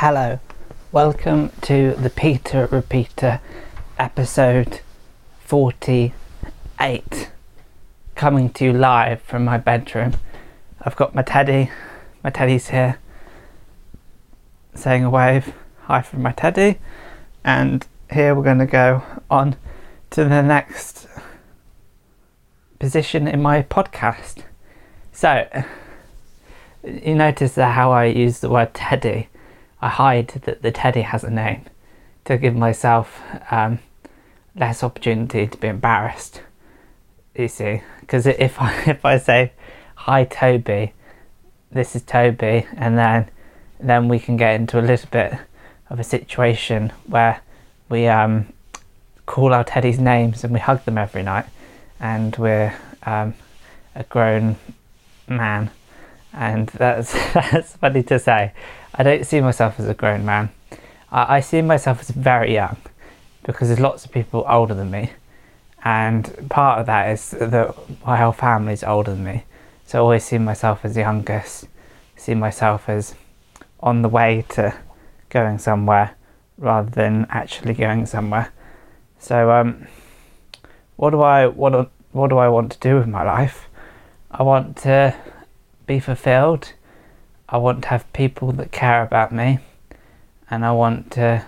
Hello, welcome to the Peter Repeater episode 48. Coming to you live from my bedroom. I've got my teddy, my teddy's here, saying a wave. Hi from my teddy. And here we're going to go on to the next position in my podcast. So, you notice how I use the word teddy. I hide that the teddy has a name to give myself um, less opportunity to be embarrassed. You see, because if I if I say hi Toby, this is Toby, and then then we can get into a little bit of a situation where we um, call our teddies names and we hug them every night, and we're um, a grown man, and that's that's funny to say. I don't see myself as a grown man. I, I see myself as very young because there's lots of people older than me, and part of that is that my whole family is older than me. So I always see myself as the youngest, see myself as on the way to going somewhere rather than actually going somewhere. So um, what do I what what do I want to do with my life? I want to be fulfilled. I want to have people that care about me, and I want to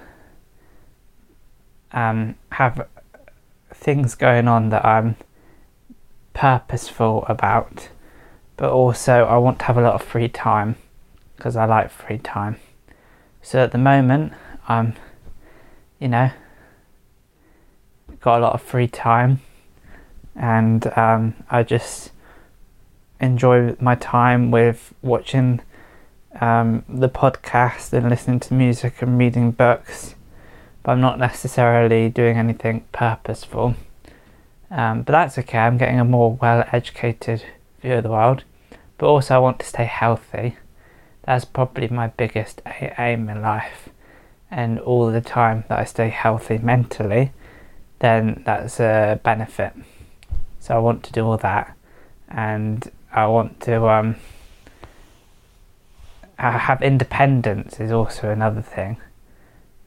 um, have things going on that I'm purposeful about, but also I want to have a lot of free time because I like free time. So at the moment, I'm, you know, got a lot of free time, and um, I just enjoy my time with watching um, the podcast and listening to music and reading books, but I'm not necessarily doing anything purposeful. Um, but that's okay, I'm getting a more well educated view of the world, but also I want to stay healthy. That's probably my biggest aim in life, and all the time that I stay healthy mentally, then that's a benefit. So I want to do all that, and I want to um, have independence is also another thing.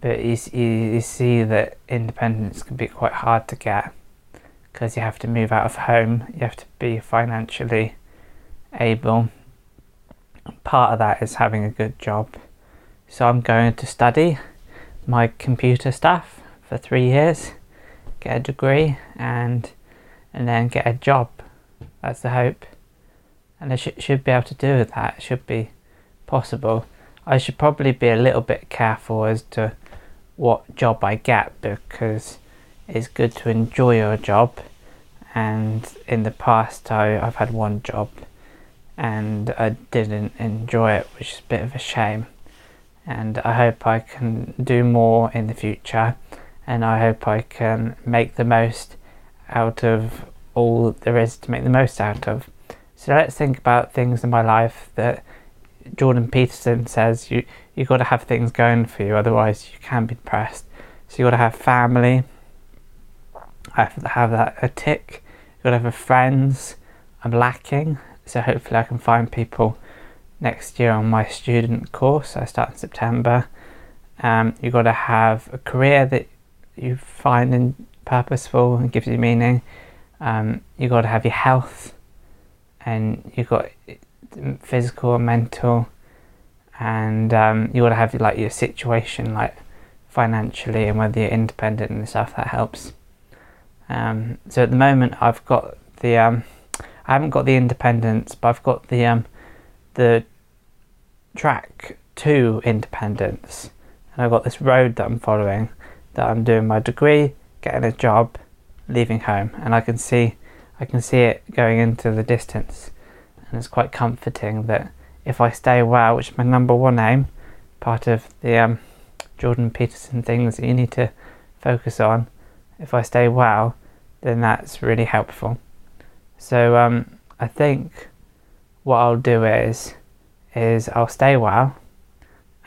But you, you, you see that independence can be quite hard to get because you have to move out of home, you have to be financially able. Part of that is having a good job. So I'm going to study my computer stuff for three years, get a degree, and and then get a job. That's the hope. And I sh- should be able to do that. It should be possible. I should probably be a little bit careful as to what job I get because it's good to enjoy your job. And in the past, I, I've had one job and I didn't enjoy it, which is a bit of a shame. And I hope I can do more in the future, and I hope I can make the most out of all there is to make the most out of. So let's think about things in my life that Jordan Peterson says you you got to have things going for you, otherwise you can be depressed. So you got to have family. I have to have that a tick. You got to have friends. I'm lacking, so hopefully I can find people next year on my student course. I start in September. Um, you got to have a career that you find in purposeful and gives you meaning. Um, you got to have your health, and you got physical and mental, and um, you want to have like your situation like financially and whether you're independent and stuff that helps. Um, so at the moment, I've got the um, I haven't got the independence, but I've got the um, the track to independence, and I've got this road that I'm following. That I'm doing my degree, getting a job, leaving home, and I can see I can see it going into the distance and it's quite comforting that if I stay well, which is my number one aim, part of the um, Jordan Peterson things that you need to focus on, if I stay well, then that's really helpful. So um, I think what I'll do is is I'll stay well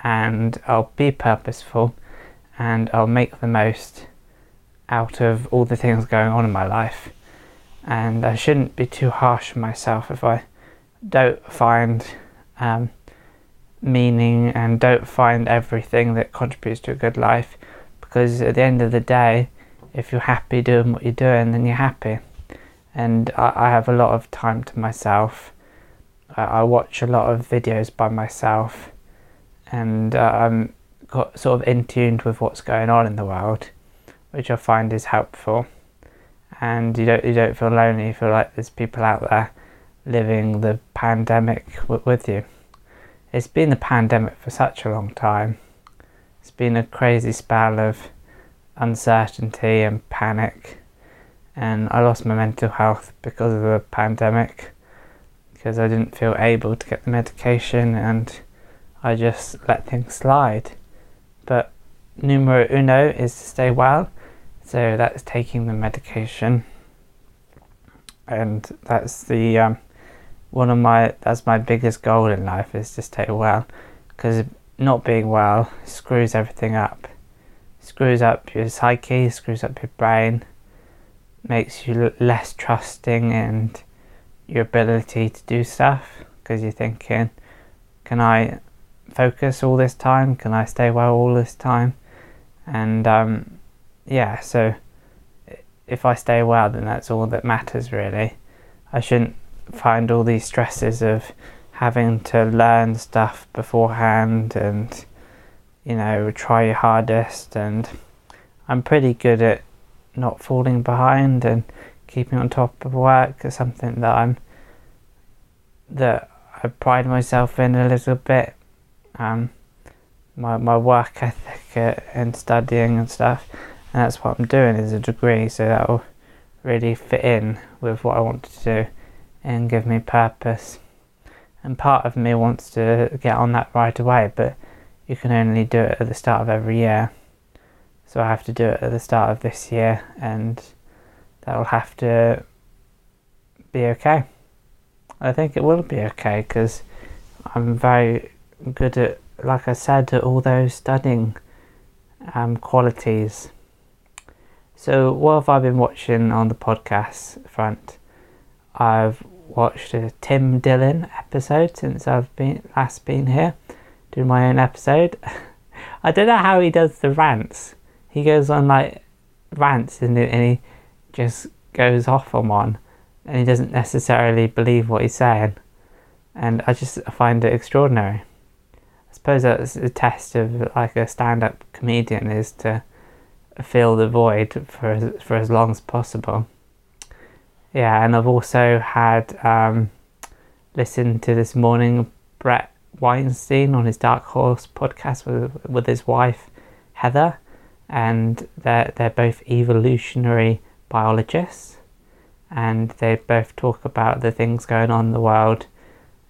and I'll be purposeful and I'll make the most out of all the things going on in my life. And I shouldn't be too harsh on myself if I don't find um, meaning and don't find everything that contributes to a good life because at the end of the day, if you're happy doing what you're doing, then you're happy. And I, I have a lot of time to myself. I, I watch a lot of videos by myself and uh, I'm got sort of in tuned with what's going on in the world, which I find is helpful. And you don't you don't feel lonely. You feel like there's people out there living the pandemic w- with you. It's been the pandemic for such a long time. It's been a crazy spell of uncertainty and panic, and I lost my mental health because of the pandemic because I didn't feel able to get the medication and I just let things slide. But numero uno is to stay well, so that's taking the medication, and that's the um, one of my that's my biggest goal in life is to stay well, because not being well screws everything up, screws up your psyche, screws up your brain, makes you less trusting and your ability to do stuff because you're thinking, can I focus all this time? Can I stay well all this time? And um, yeah, so if I stay well, then that's all that matters really. I shouldn't find all these stresses of having to learn stuff beforehand and you know try your hardest. And I'm pretty good at not falling behind and keeping on top of work. Is something that I'm that I pride myself in a little bit. Um, my my work ethic and studying and stuff, and that's what I'm doing is a degree, so that'll really fit in with what I want to do and give me purpose. And part of me wants to get on that right away, but you can only do it at the start of every year. So I have to do it at the start of this year, and that'll have to be okay. I think it will be okay because I'm very good at, like I said, at all those studying um, qualities. So, what have I been watching on the podcast front? I've watched a Tim Dillon episode since I've been last been here, doing my own episode. I don't know how he does the rants. He goes on like rants and, and he just goes off on one, and he doesn't necessarily believe what he's saying, and I just find it extraordinary I suppose that's a test of like a stand-up comedian is to fill the void for for as long as possible. Yeah, and I've also had um, listened to this morning Bret Weinstein on his Dark Horse podcast with with his wife Heather, and they're they're both evolutionary biologists, and they both talk about the things going on in the world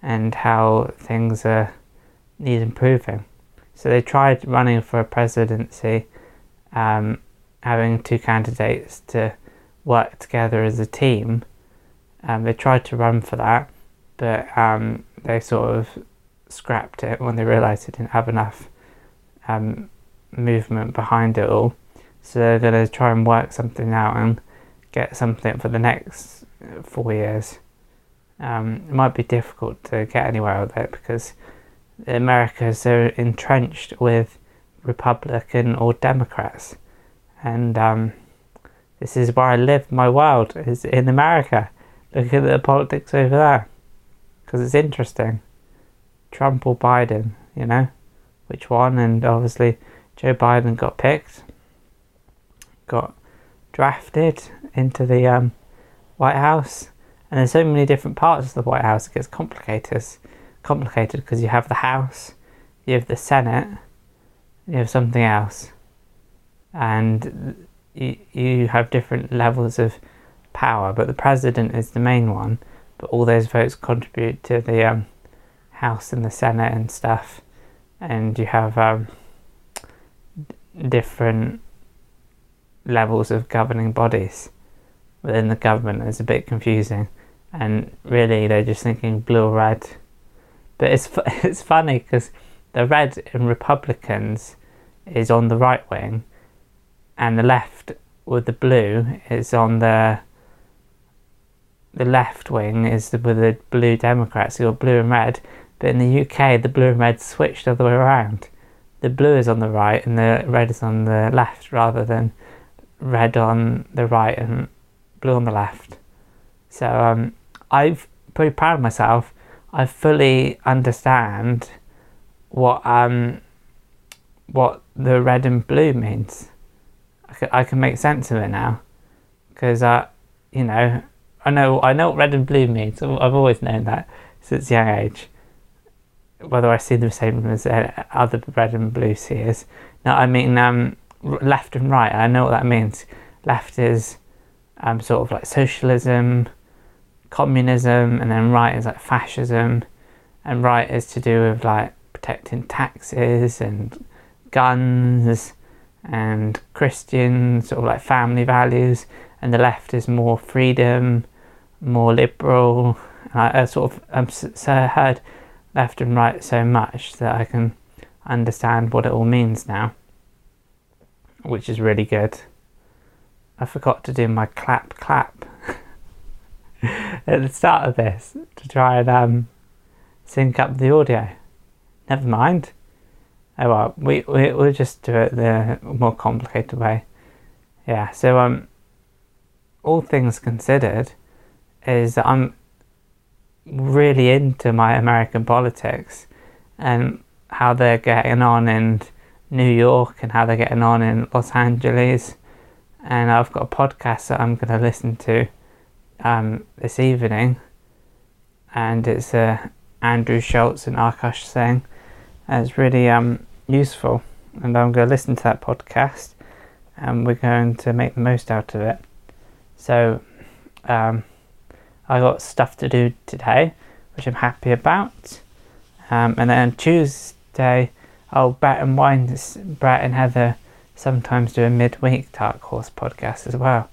and how things are need improving. So they tried running for a presidency, um, having two candidates to work together as a team. Um, they tried to run for that, but um, they sort of scrapped it when they realised they didn't have enough um, movement behind it all. So they're going to try and work something out and get something for the next four years. Um, it might be difficult to get anywhere with it because America is so entrenched with Republican or Democrats, and um, this is where I live. My world is in America. Look at the politics over there, because it's interesting. Trump or Biden, you know, which one? And obviously, Joe Biden got picked, got drafted into the um, White House, and there's so many different parts of the White House. It gets complicated complicated because you have the House, you have the Senate, you have something else, and you, you have different levels of power, but the president is the main one. But all those votes contribute to the um, House and the Senate and stuff, and you have um, different levels of governing bodies within the government. It's a bit confusing, and really they're just thinking blue or red but it's it's funny because the red in Republicans is on the right wing, and the left with the blue is on the the left wing is the, with the blue Democrats. You're blue and red. But in the UK, the blue and red switched the other way around. The blue is on the right and the red is on the left rather than red on the right and blue on the left. So um, I'm pretty proud of myself. I fully understand what um, what the red and blue means. I can, I make sense of it now because uh, you know I know I know what red and blue means. I've always known that since young age. Whether I see the same as uh, other red and blue seers. No, I mean um, left and right. I know what that means. Left is um, sort of like socialism, communism, and then right is like fascism, and right is to do with like protecting taxes and guns and Christian sort of like family values, and the left is more freedom, more liberal. I, I sort of um, so I heard left and right so much that I can understand what it all means now, which is really good. I forgot to do my clap clap at the start of this to try and um, sync up the audio. Never mind. Oh well, we, we we'll just do it the more complicated way. Yeah. So um, all things considered, is that I'm really into my American politics and how they're getting on in New York and how they're getting on in Los Angeles and I've got a podcast that I'm going to listen to um, this evening, and it's uh, Andrew Schulz and Akaash Singh, it's really um, useful. And I'm going to listen to that podcast, and we're going to make the most out of it. So, um, I got stuff to do today, which I'm happy about. Um, and then Tuesday, oh, Brett and Wine, Bret and Heather sometimes do a midweek Dark Horse podcast as well.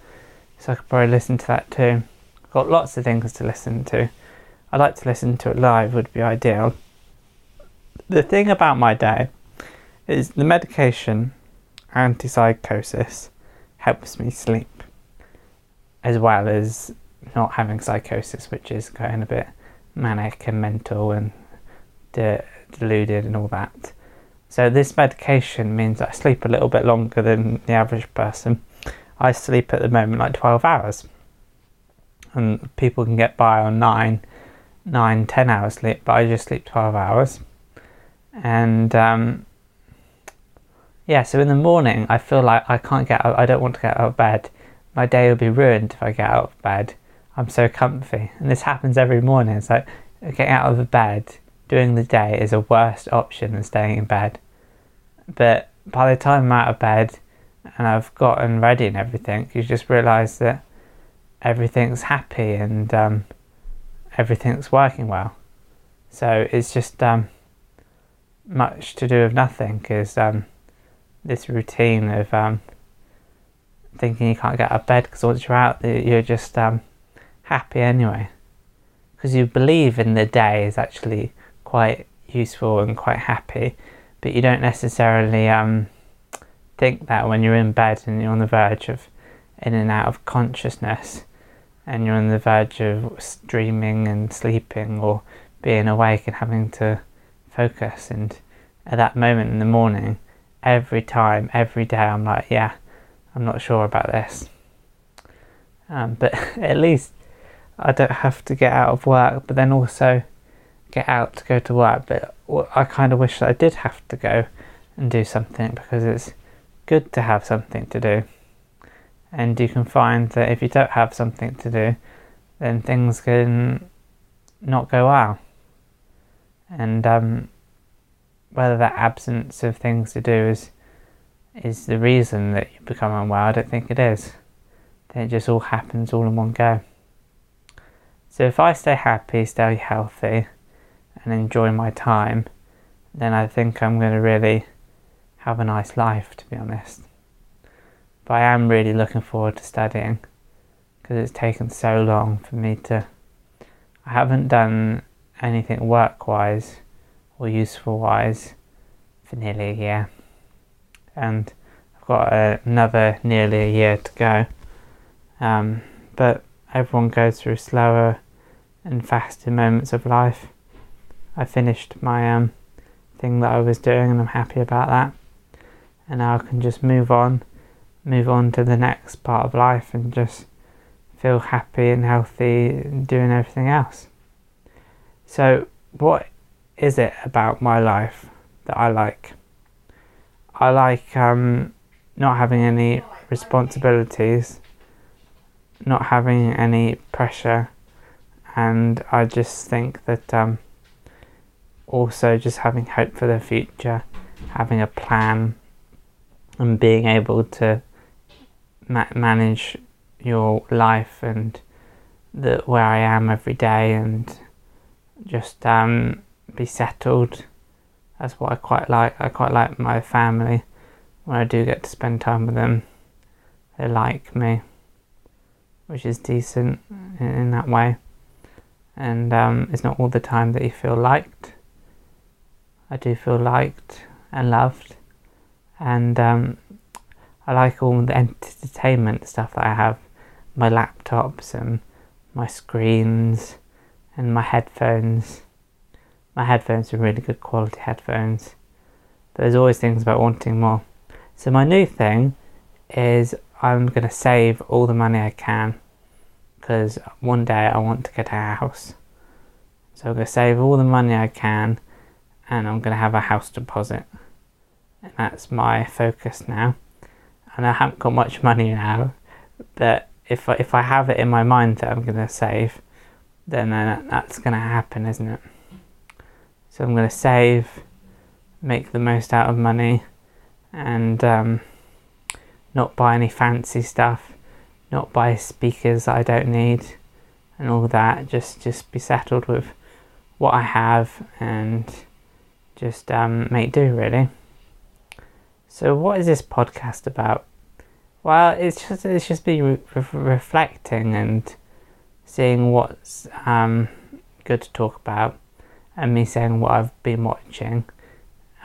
So I could probably listen to that too. Got lots of things to listen to. I'd like to listen to it live, would be ideal. The thing about my day is the medication, antipsychosis, helps me sleep, as well as not having psychosis, which is going a bit manic and mental and de- deluded and all that. So this medication means I sleep a little bit longer than the average person. I sleep at the moment like 12 hours. And people can get by on 9, 9 10 hours sleep, but I just sleep 12 hours. And um, yeah, so in the morning I feel like I can't get out, I don't want to get out of bed. My day will be ruined if I get out of bed. I'm so comfy. And this happens every morning. It's like getting out of the bed during the day is a worse option than staying in bed. But by the time I'm out of bed and I've gotten ready and everything, you just realise that everything's happy and um, everything's working well. So it's just um, much to do with nothing because um, this routine of um, thinking you can't get out of bed because once you're out, you're just um, happy anyway. Because you believe in the day is actually quite useful and quite happy but you don't necessarily um, think that when you're in bed and you're on the verge of in and out of consciousness and you're on the verge of dreaming and sleeping or being awake and having to focus and at that moment in the morning every time every day i'm like yeah i'm not sure about this um, but at least i don't have to get out of work but then also get out to go to work, but I kind of wish that I did have to go and do something because it's good to have something to do. And you can find that if you don't have something to do, then things can not go well. And um, whether that absence of things to do is is the reason that you become unwell, I don't think it is. Then it just all happens all in one go. So if I stay happy, stay healthy, and enjoy my time, then I think I'm going to really have a nice life, to be honest. But I am really looking forward to studying because it's taken so long for me to. I haven't done anything work wise or useful wise for nearly a year, and I've got another nearly a year to go. Um, but everyone goes through slower and faster moments of life I finished my um, thing that I was doing and I'm happy about that. And now I can just move on, move on to the next part of life and just feel happy and healthy doing everything else. So, what is it about my life that I like? I like um, not having any responsibilities, not having any pressure, and I just think that um, also just having hope for the future, having a plan, and being able to ma- manage your life and the where I am every day and just um, be settled. That's what I quite like. I quite like my family when I do get to spend time with them. They like me, which is decent in, in that way. And um, it's not all the time that you feel liked. I do feel liked and loved, and um, I like all the entertainment stuff that I have my laptops and my screens and my headphones. My headphones are really good quality headphones. But there's always things about wanting more. So my new thing is I'm going to save all the money I can because one day I want to get a house. So I'm going to save all the money I can and I'm going to have a house deposit. And that's my focus now. And I haven't got much money now, but if I, if I have it in my mind that I'm going to save, then that's going to happen, isn't it? So I'm going to save, make the most out of money, and um, not buy any fancy stuff, not buy speakers I don't need, and all that. Just just be settled with what I have and just um, make do really. So what is this podcast about? Well, it's just it's just be re- reflecting and seeing what's um, good to talk about, and me saying what I've been watching.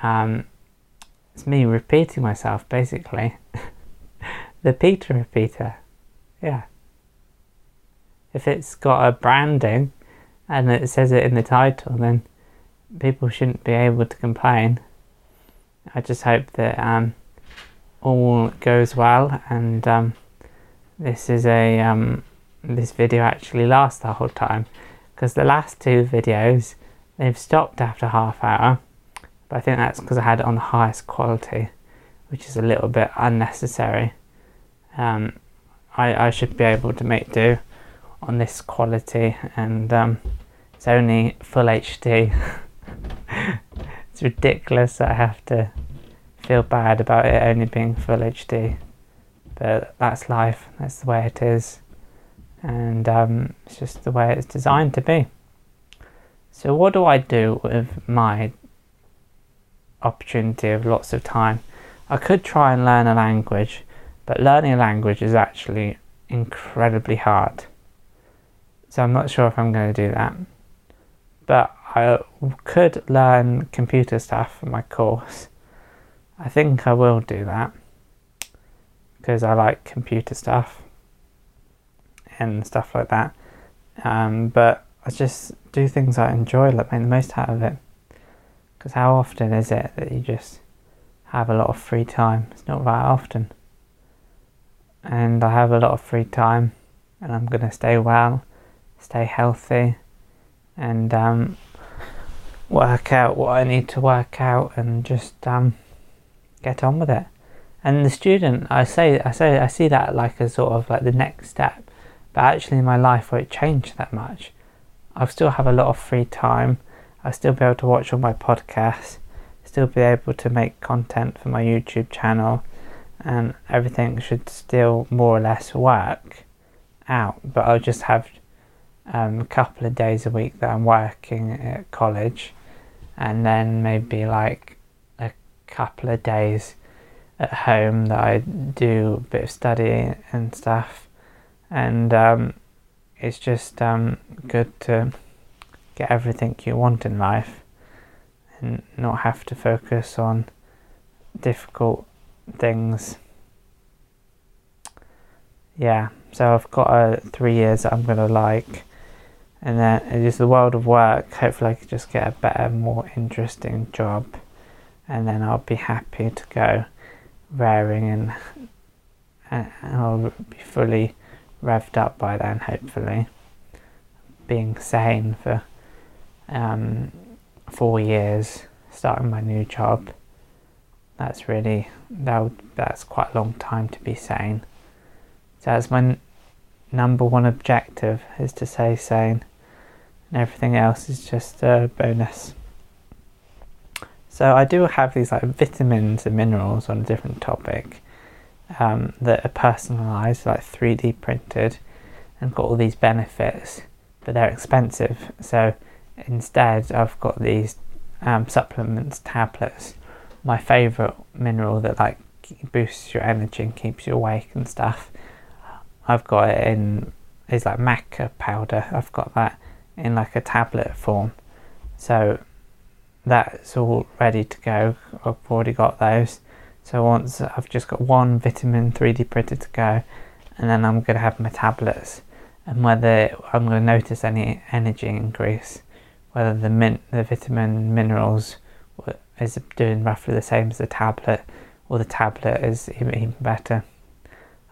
Um, it's me repeating myself basically. the Peter repeater, yeah. If it's got a branding and it says it in the title, then people shouldn't be able to complain. I just hope that um, all goes well and um, this is a um, this video actually lasts the whole time because the last two videos they've stopped after half hour. But I think that's because I had it on the highest quality which is a little bit unnecessary. Um, I, I should be able to make do on this quality and um, it's only full HD it's ridiculous that I have to feel bad about it only being full HD, but that's life. That's the way it is, and um, it's just the way it's designed to be. So, what do I do with my opportunity of lots of time? I could try and learn a language, but learning a language is actually incredibly hard. So, I'm not sure if I'm going to do that. But I could learn computer stuff for my course I think I will do that because I like computer stuff and stuff like that. Um, but I just do things I enjoy, like make the most out of it. Because how often is it that you just have a lot of free time? It's not that often. And I have a lot of free time, and I'm going to stay well, stay healthy, and um, work out what I need to work out, and just um, get on with it. And the student, I say, I say, I see that like a sort of like the next step. But actually, my life, won't change that much, I'll still have a lot of free time. I'll still be able to watch all my podcasts. Still be able to make content for my YouTube channel, and everything should still more or less work out. But I'll just have um, a couple of days a week that I'm working at college, and then maybe like a couple of days at home that I do a bit of study and stuff, and um, it's just um, good to get everything you want in life and not have to focus on difficult things. Yeah, so I've got uh, three years that I'm gonna like, and then it's just the world of work. Hopefully, I can just get a better, more interesting job, and then I'll be happy to go raring and, and I'll be fully revved up by then. Hopefully, being sane for um, four years, starting my new job. That's really that that's quite a long time to be sane. So that's my n- number one objective is to stay sane and everything else is just a bonus. So I do have these like vitamins and minerals on a different topic um, that are personalised, like 3D printed, and got all these benefits, but they're expensive. So instead, I've got these um, supplements, tablets. My favourite mineral that like boosts your energy and keeps you awake and stuff. I've got it in is like maca powder. I've got that in like a tablet form. So that's all ready to go. I've already got those. So once I've just got one vitamin 3D printer to go, and then I'm going to have my tablets. And whether I'm going to notice any energy increase, whether the min- the vitamin minerals is doing roughly the same as the tablet, or the tablet is even, even better.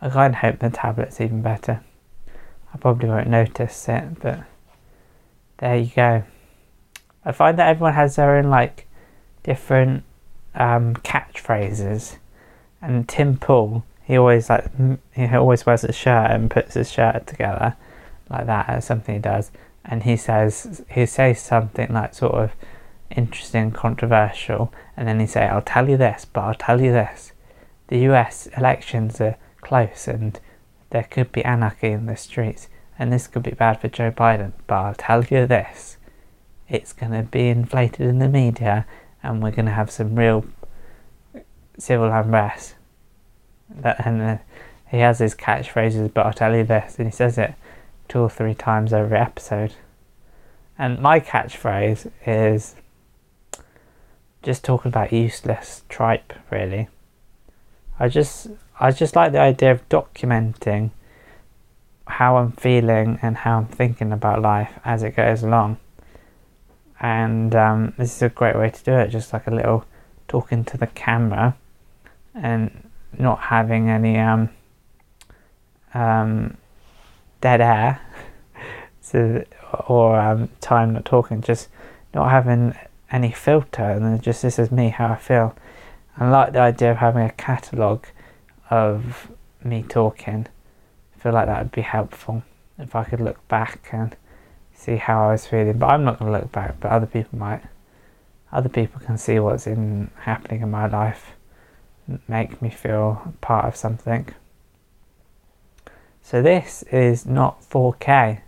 I kind of hope the tablet's even better. I probably won't notice it, but there you go. I find that everyone has their own like different um, catchphrases, and Tim Pool he always like he always wears a shirt and puts his shirt together like that as something he does, and he says he says something like sort of interesting, controversial, and then he say, "I'll tell you this, but I'll tell you this: the U.S. elections are close, and there could be anarchy in the streets." and this could be bad for Joe Biden, but I'll tell you this it's going to be inflated in the media and we're going to have some real civil unrest. And uh, he has his catchphrases, but I'll tell you this, and he says it two or three times every episode. And my catchphrase is just talking about useless tripe, really. I just I just like the idea of documenting how I'm feeling and how I'm thinking about life as it goes along. And um, this is a great way to do it, just like a little talking to the camera and not having any um, um, dead air. So, or um, time not talking, just not having any filter, and just this is me, how I feel. I like the idea of having a catalogue of me talking. I feel like that would be helpful if I could look back and see how I was feeling. But I'm not going to look back, but other people might. Other people can see what's in happening in my life, make me feel part of something. So this is not 4K.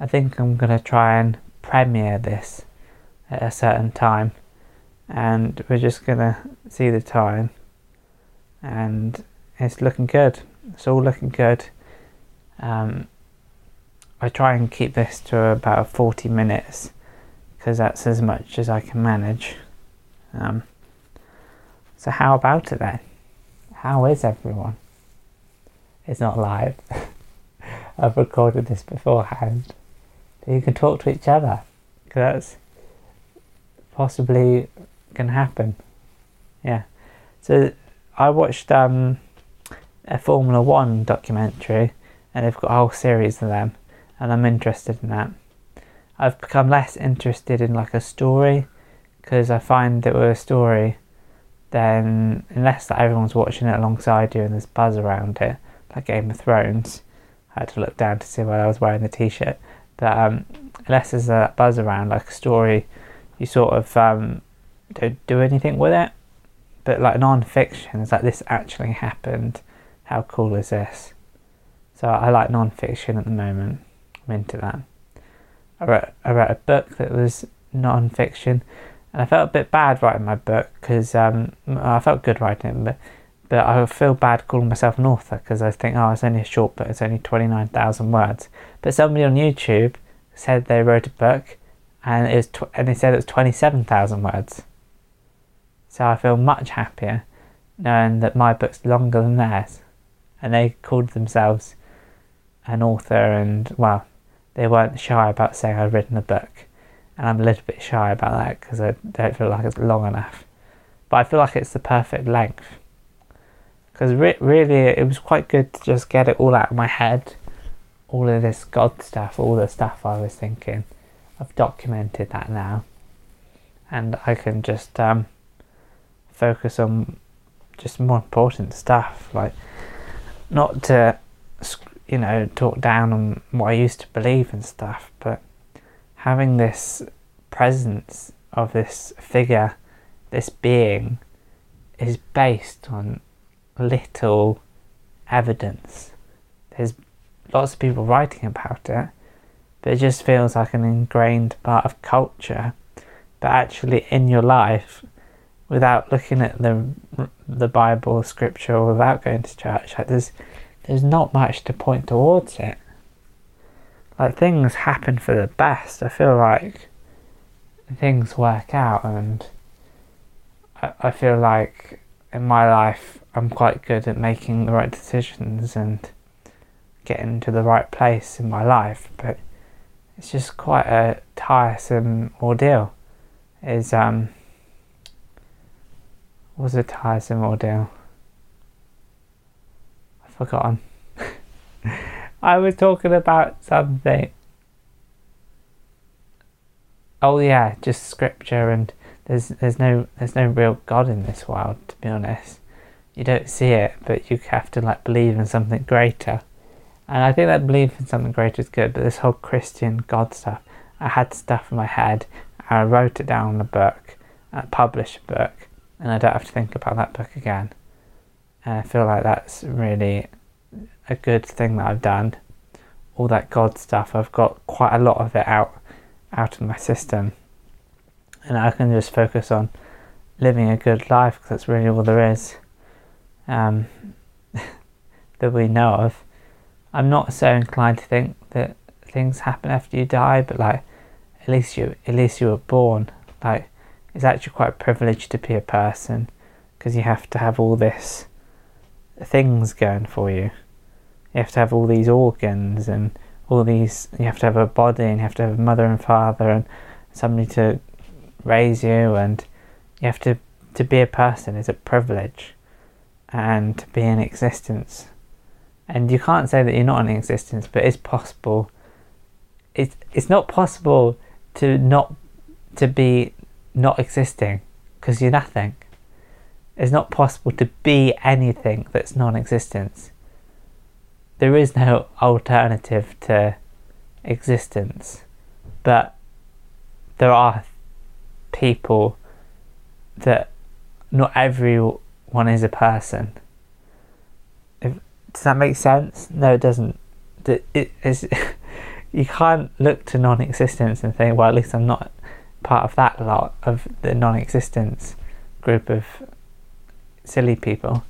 I think I'm going to try and premiere this at a certain time, and we're just going to see the time, and it's looking good. It's all looking good. Um, I try and keep this to about 40 minutes because that's as much as I can manage. Um, so, how about it then? How is everyone? It's not live. I've recorded this beforehand. You can talk to each other because that's possibly can happen. Yeah. So, I watched um, a Formula One documentary and they've got a whole series of them, and I'm interested in that. I've become less interested in like a story because I find that with a story, then unless that everyone's watching it alongside you and there's buzz around it, like Game of Thrones, I had to look down to see why I was wearing the t-shirt. But um, unless there's a buzz around, like a story, you sort of um, don't do anything with it. But like non-fiction, it's like this actually happened. How cool is this? So I like non-fiction at the moment. Into that. I wrote, I wrote a book that was non-fiction, and I felt a bit bad writing my book because um, I felt good writing it, but but I feel bad calling myself an author because I think, oh, it's only a short book, it's only 29,000 words. But somebody on YouTube said they wrote a book and it was tw- and they said it was 27,000 words. So I feel much happier knowing that my book's longer than theirs. And they called themselves an author and well they weren't shy about saying I'd written a book. And I'm a little bit shy about that because I don't feel like it's long enough. But I feel like it's the perfect length. Because re- really, it was quite good to just get it all out of my head. All of this God stuff, all the stuff I was thinking. I've documented that now. And I can just um, focus on just more important stuff. Like, not to you know, talk down on what I used to believe and stuff, but having this presence of this figure, this being, is based on little evidence. There's lots of people writing about it, but it just feels like an ingrained part of culture. But actually, in your life, without looking at the the Bible, Scripture, without going to church, like there's there's not much to point towards it. Like things happen for the best. I feel like things work out, and I, I feel like in my life I'm quite good at making the right decisions and getting to the right place in my life. But it's just quite a tiresome ordeal. Is um was a tiresome ordeal forgotten. I was talking about something. Oh yeah, just scripture and there's there's no there's no real God in this world to be honest. You don't see it, but you have to like believe in something greater. And I think that belief in something greater is good, but this whole Christian God stuff, I had stuff in my head, I wrote it down in a book, I published a book, and I don't have to think about that book again. I feel like that's really a good thing that I've done. All that God stuff, I've got quite a lot of it out out of my system, and I can just focus on living a good life because that's really all there is um, that we know of. I'm not so inclined to think that things happen after you die, but like at least you at least you were born. Like it's actually quite a privilege to be a person because you have to have all this things going for you. You have to have all these organs and all these. You have to have a body and you have to have a mother and father and somebody to raise you and you have to to be a person is a privilege and to be in existence. And you can't say that you're not in existence, but it's possible. It's it's not possible to not to be not existing because you're nothing. It's not possible to be anything that's non existence. There is no alternative to existence, but there are people that not everyone is a person. If, does that make sense? No, it doesn't. It is. you can't look to non-existence and think, well, at least I'm not part of that lot of the non-existence group of silly people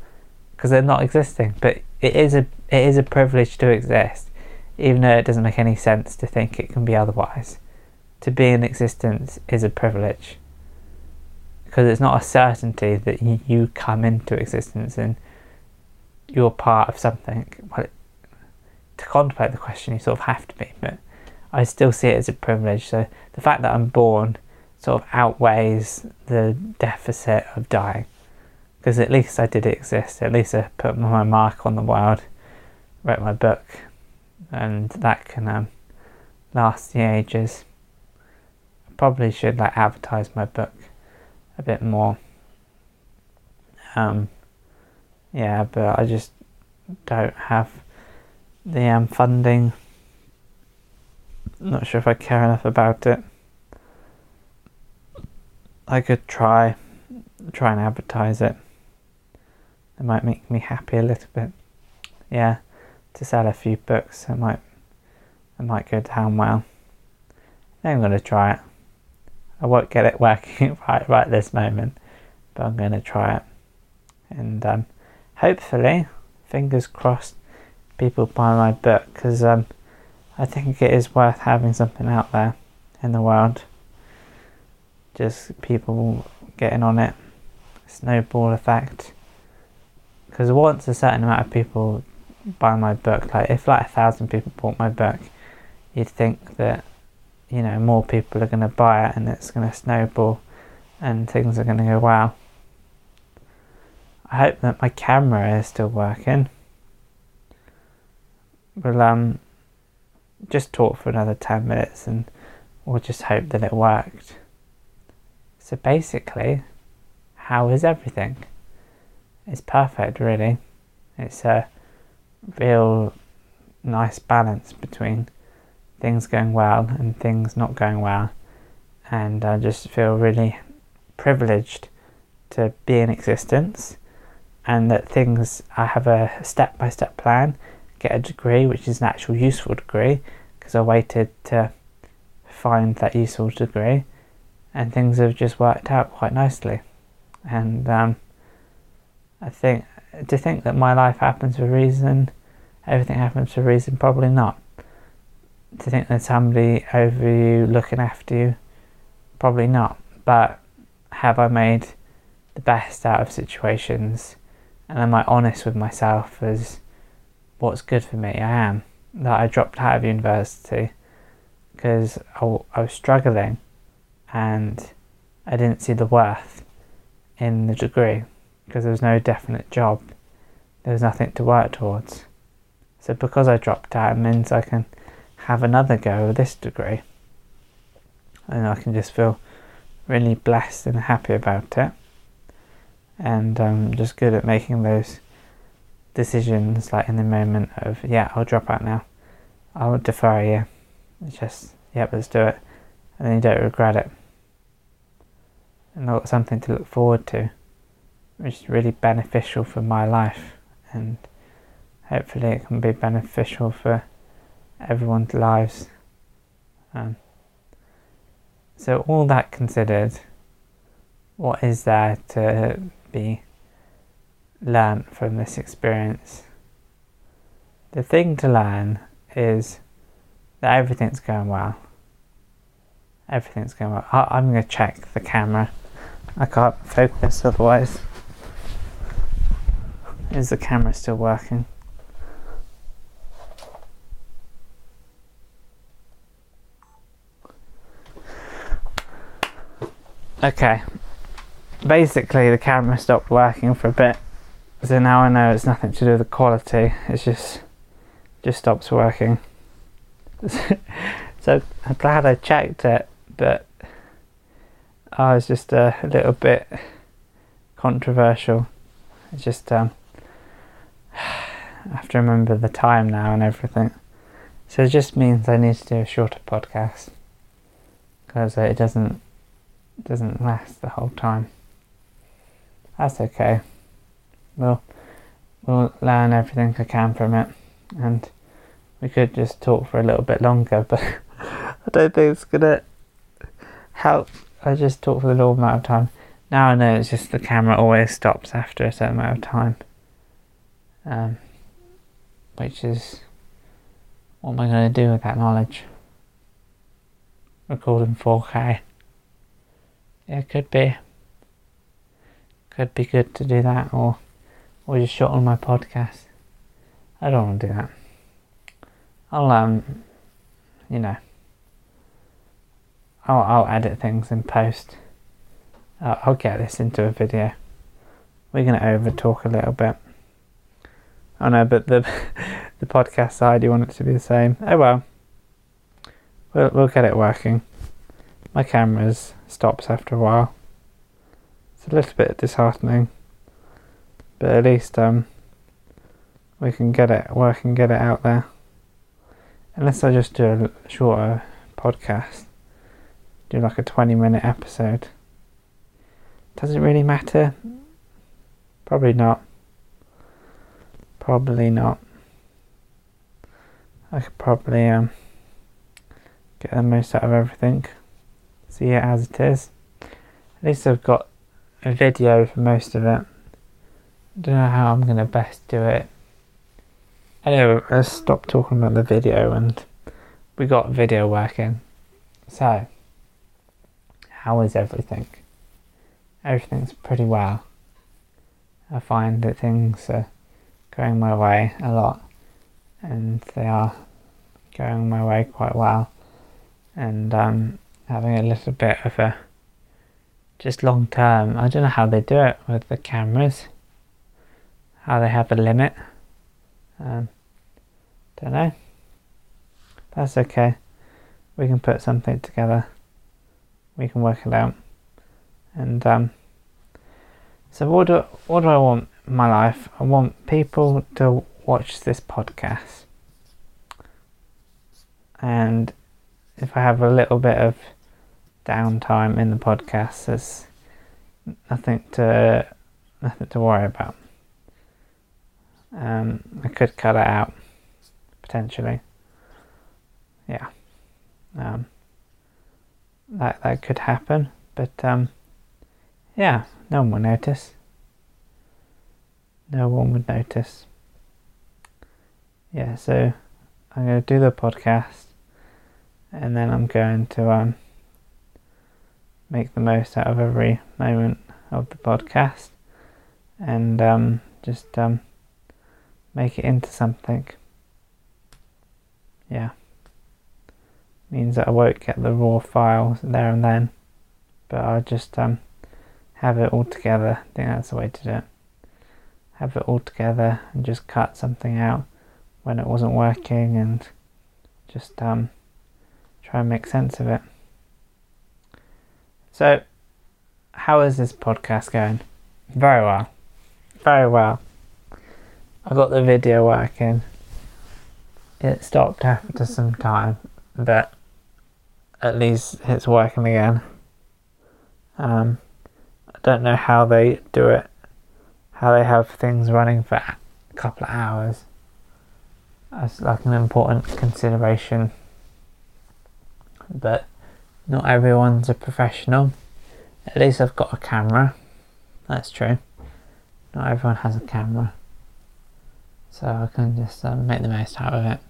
because they're not existing. But it is a it is a privilege to exist, even though it doesn't make any sense to think it can be otherwise. To be in existence is a privilege because it's not a certainty that you, come into existence and you're part of something. Well, it, to contemplate the question, you sort of have to be, but I still see it as a privilege. So the fact that I'm born sort of outweighs the deficit of dying because at least I did exist. At least I put my mark on the world, wrote my book, and that can um, last the ages. I probably should like advertise my book a bit more. Um, yeah, but I just don't have the um, funding. Not sure if I care enough about it. I could try, try and advertise it. It might make me happy a little bit. Yeah, to sell a few books, it might, it might go down well. I'm going to try it. I won't get it working right right this moment, but I'm going to try it, and um, hopefully, fingers crossed, people buy my book because um, I think it is worth having something out there in the world. Just people getting on it, snowball effect because once a certain amount of people buy my book, like if like a thousand people bought my book, you'd think that you know more people are going to buy it and it's going to snowball and things are going to go well. I hope that my camera is still working. We'll um just talk for another 10 minutes and we'll just hope that it worked. So basically, how is everything? It's perfect, really. It's a real nice balance between things going well and things not going well. And I just feel really privileged to be in existence and that things, I have a step by step plan, get a degree which is an actual useful degree because I waited to find that useful degree and things have just worked out quite nicely. And um, I think to think that my life happens for a reason, everything happens for a reason, probably not. To think that somebody over you looking after you, probably not. But have I made the best out of situations? And am I honest with myself as what's good for me? I am. That I dropped out of university because I, I was struggling and I didn't see the worth in the degree because there was no definite job. There was nothing to work towards. So because I dropped out, it means I can have another go with this degree. And I can just feel really blessed and happy about it. And I'm just good at making those decisions, like in the moment of, yeah, I'll drop out now. I'll defer a year. It's just, yep, let's do it. And then you don't regret it. And I've got something to look forward to, which is really beneficial for my life. And hopefully it can be beneficial for everyone's lives. Um, so, all that considered, what is there to be learnt from this experience? The thing to learn is that everything's going well. Everything's going well. I- am going to check the camera. I can't focus otherwise. Is the camera still working? Okay. Basically, the camera stopped working for a bit, so now I know it's nothing to do with the quality. It's just just stops working. so I'm glad I checked it, but I was just a little bit controversial. It's just um, I have to remember the time now and everything. So it just means I need to do a shorter podcast because uh, it doesn't doesn't last the whole time. That's okay. We'll we'll learn everything I can from it, and we could just talk for a little bit longer, but I don't think it's gonna help. I just talk for a little amount of time. Now I know it's just the camera always stops after a certain amount of time, um, which is what am I going to do with that knowledge? Recording 4K. It could be. Could be good to do that, or or just shut on my podcast. I don't want to do that. I'll um, you know, I'll I'll edit things in post. Uh, I'll get this into a video. We're gonna over talk a little bit. Oh know, but the the podcast side, you want it to be the same. Oh well. We'll we'll get it working. My camera's stops after a while. It's a little bit disheartening, but at least um, we can get it working, get it out there. Unless I just do a shorter podcast, do like a 20 minute episode. Does it really matter? Probably not. Probably not. I could probably um, get the most out of everything see it as it is. At least I've got a video for most of it. Don't know how I'm going to best do it. Anyway, let's stop talking about the video and we got video working. So, how is everything? Everything's pretty well. I find that things are going my way a lot and they are going my way quite well, and um, having a little bit of a just long term. I don't know how they do it with the cameras, how they have a limit. Um, don't know. That's okay. We can put something together. We can work it out. And um, so, what do what do I want my life? I want people to watch this podcast, and if I have a little bit of downtime in the podcast, there's nothing to nothing to worry about. Um, I could cut it out potentially. Yeah, um, that that could happen, but um, yeah, no one will notice. No one would notice. Yeah, so I'm going to do the podcast, and then I'm going to um make the most out of every moment of the podcast, and um just um make it into something. Yeah. Means that I won't get the raw files there and then, but I'll just um, have it all together. I think that's the way to do it. Have it all together and just cut something out when it wasn't working and just um, try and make sense of it. So, how is this podcast going? Very well. Very well. I got the video working. It stopped after some time, but at least it's working again. Um, I don't know how they do it, how they have things running for a couple of hours. That's like an important consideration. But not everyone's a professional. At least I've got a camera. That's true. Not everyone has a camera so I can just um, make the most out of it.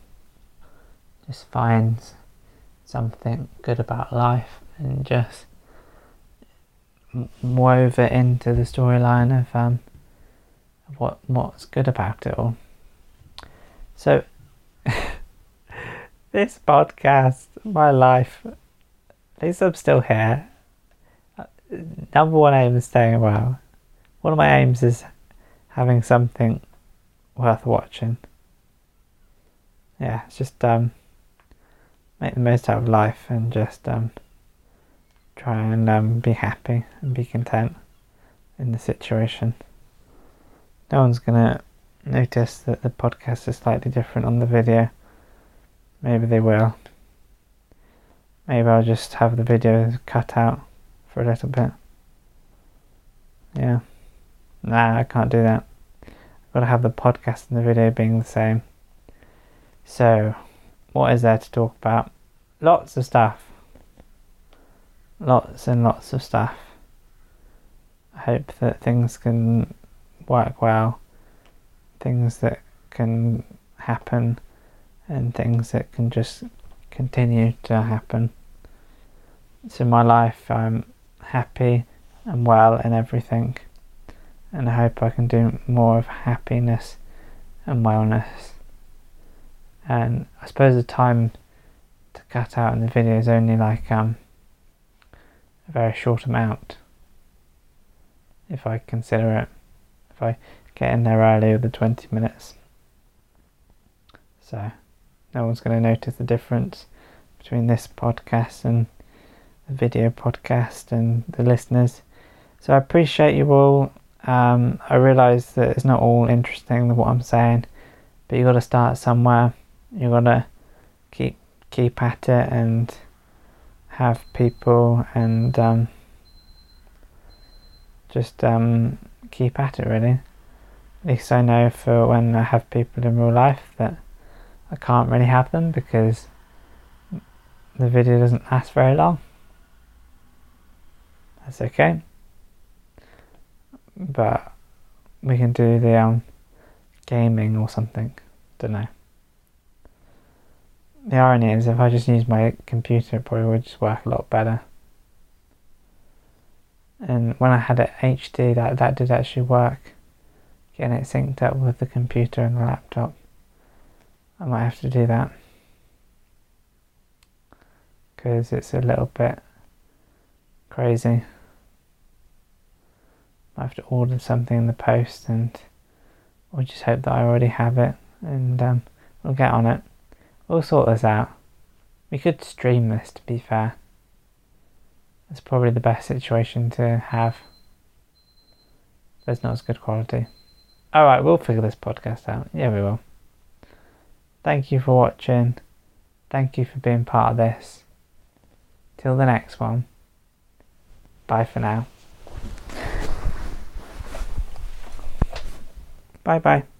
Just find something good about life and just wove it into the storyline of um, what what's good about it all. So this podcast, my life, at least I'm still here. Number one aim is staying well. One of my aims is having something worth watching. Yeah, it's just um, make the most out of life and just um, try and um, be happy and be content in the situation. No one's gonna notice that the podcast is slightly different on the video. Maybe they will. Maybe I'll just have the video cut out for a little bit. Yeah. Nah, I can't do that I've got to have the podcast and the video being the same. So, what is there to talk about? Lots of stuff. Lots and lots of stuff. I hope that things can work well, things that can happen, and things that can just continue to happen. So, my life, I'm happy and well in everything and I hope I can do more of happiness and wellness. And I suppose the time to cut out in the video is only like um, a very short amount. If I consider it, if I get in there early with the 20 minutes. So, no one's going to notice the difference between this podcast and the video podcast and the listeners. So, I appreciate you all um, I realise that it's not all interesting what I'm saying, but you got to start somewhere. You got to keep keep at it and have people and um, just um, keep at it. Really, at least I know for when I have people in real life that I can't really have them because the video doesn't last very long. That's okay but we can do the um, gaming or something. Don't know. The irony is, if I just use my computer, it probably would just work a lot better. And when I had it HD, that that did actually work. Getting it synced up with the computer and the laptop. I might have to do that. because it's a little bit crazy. I have to order something in the post and or just hope that I already have it and um, we'll get on it. We'll sort this out. We could stream this to be fair. It's probably the best situation to have. It's not as good quality. Alright, we'll figure this podcast out. Yeah, we will. Thank you for watching. Thank you for being part of this. Till the next one. Bye for now. Bye bye.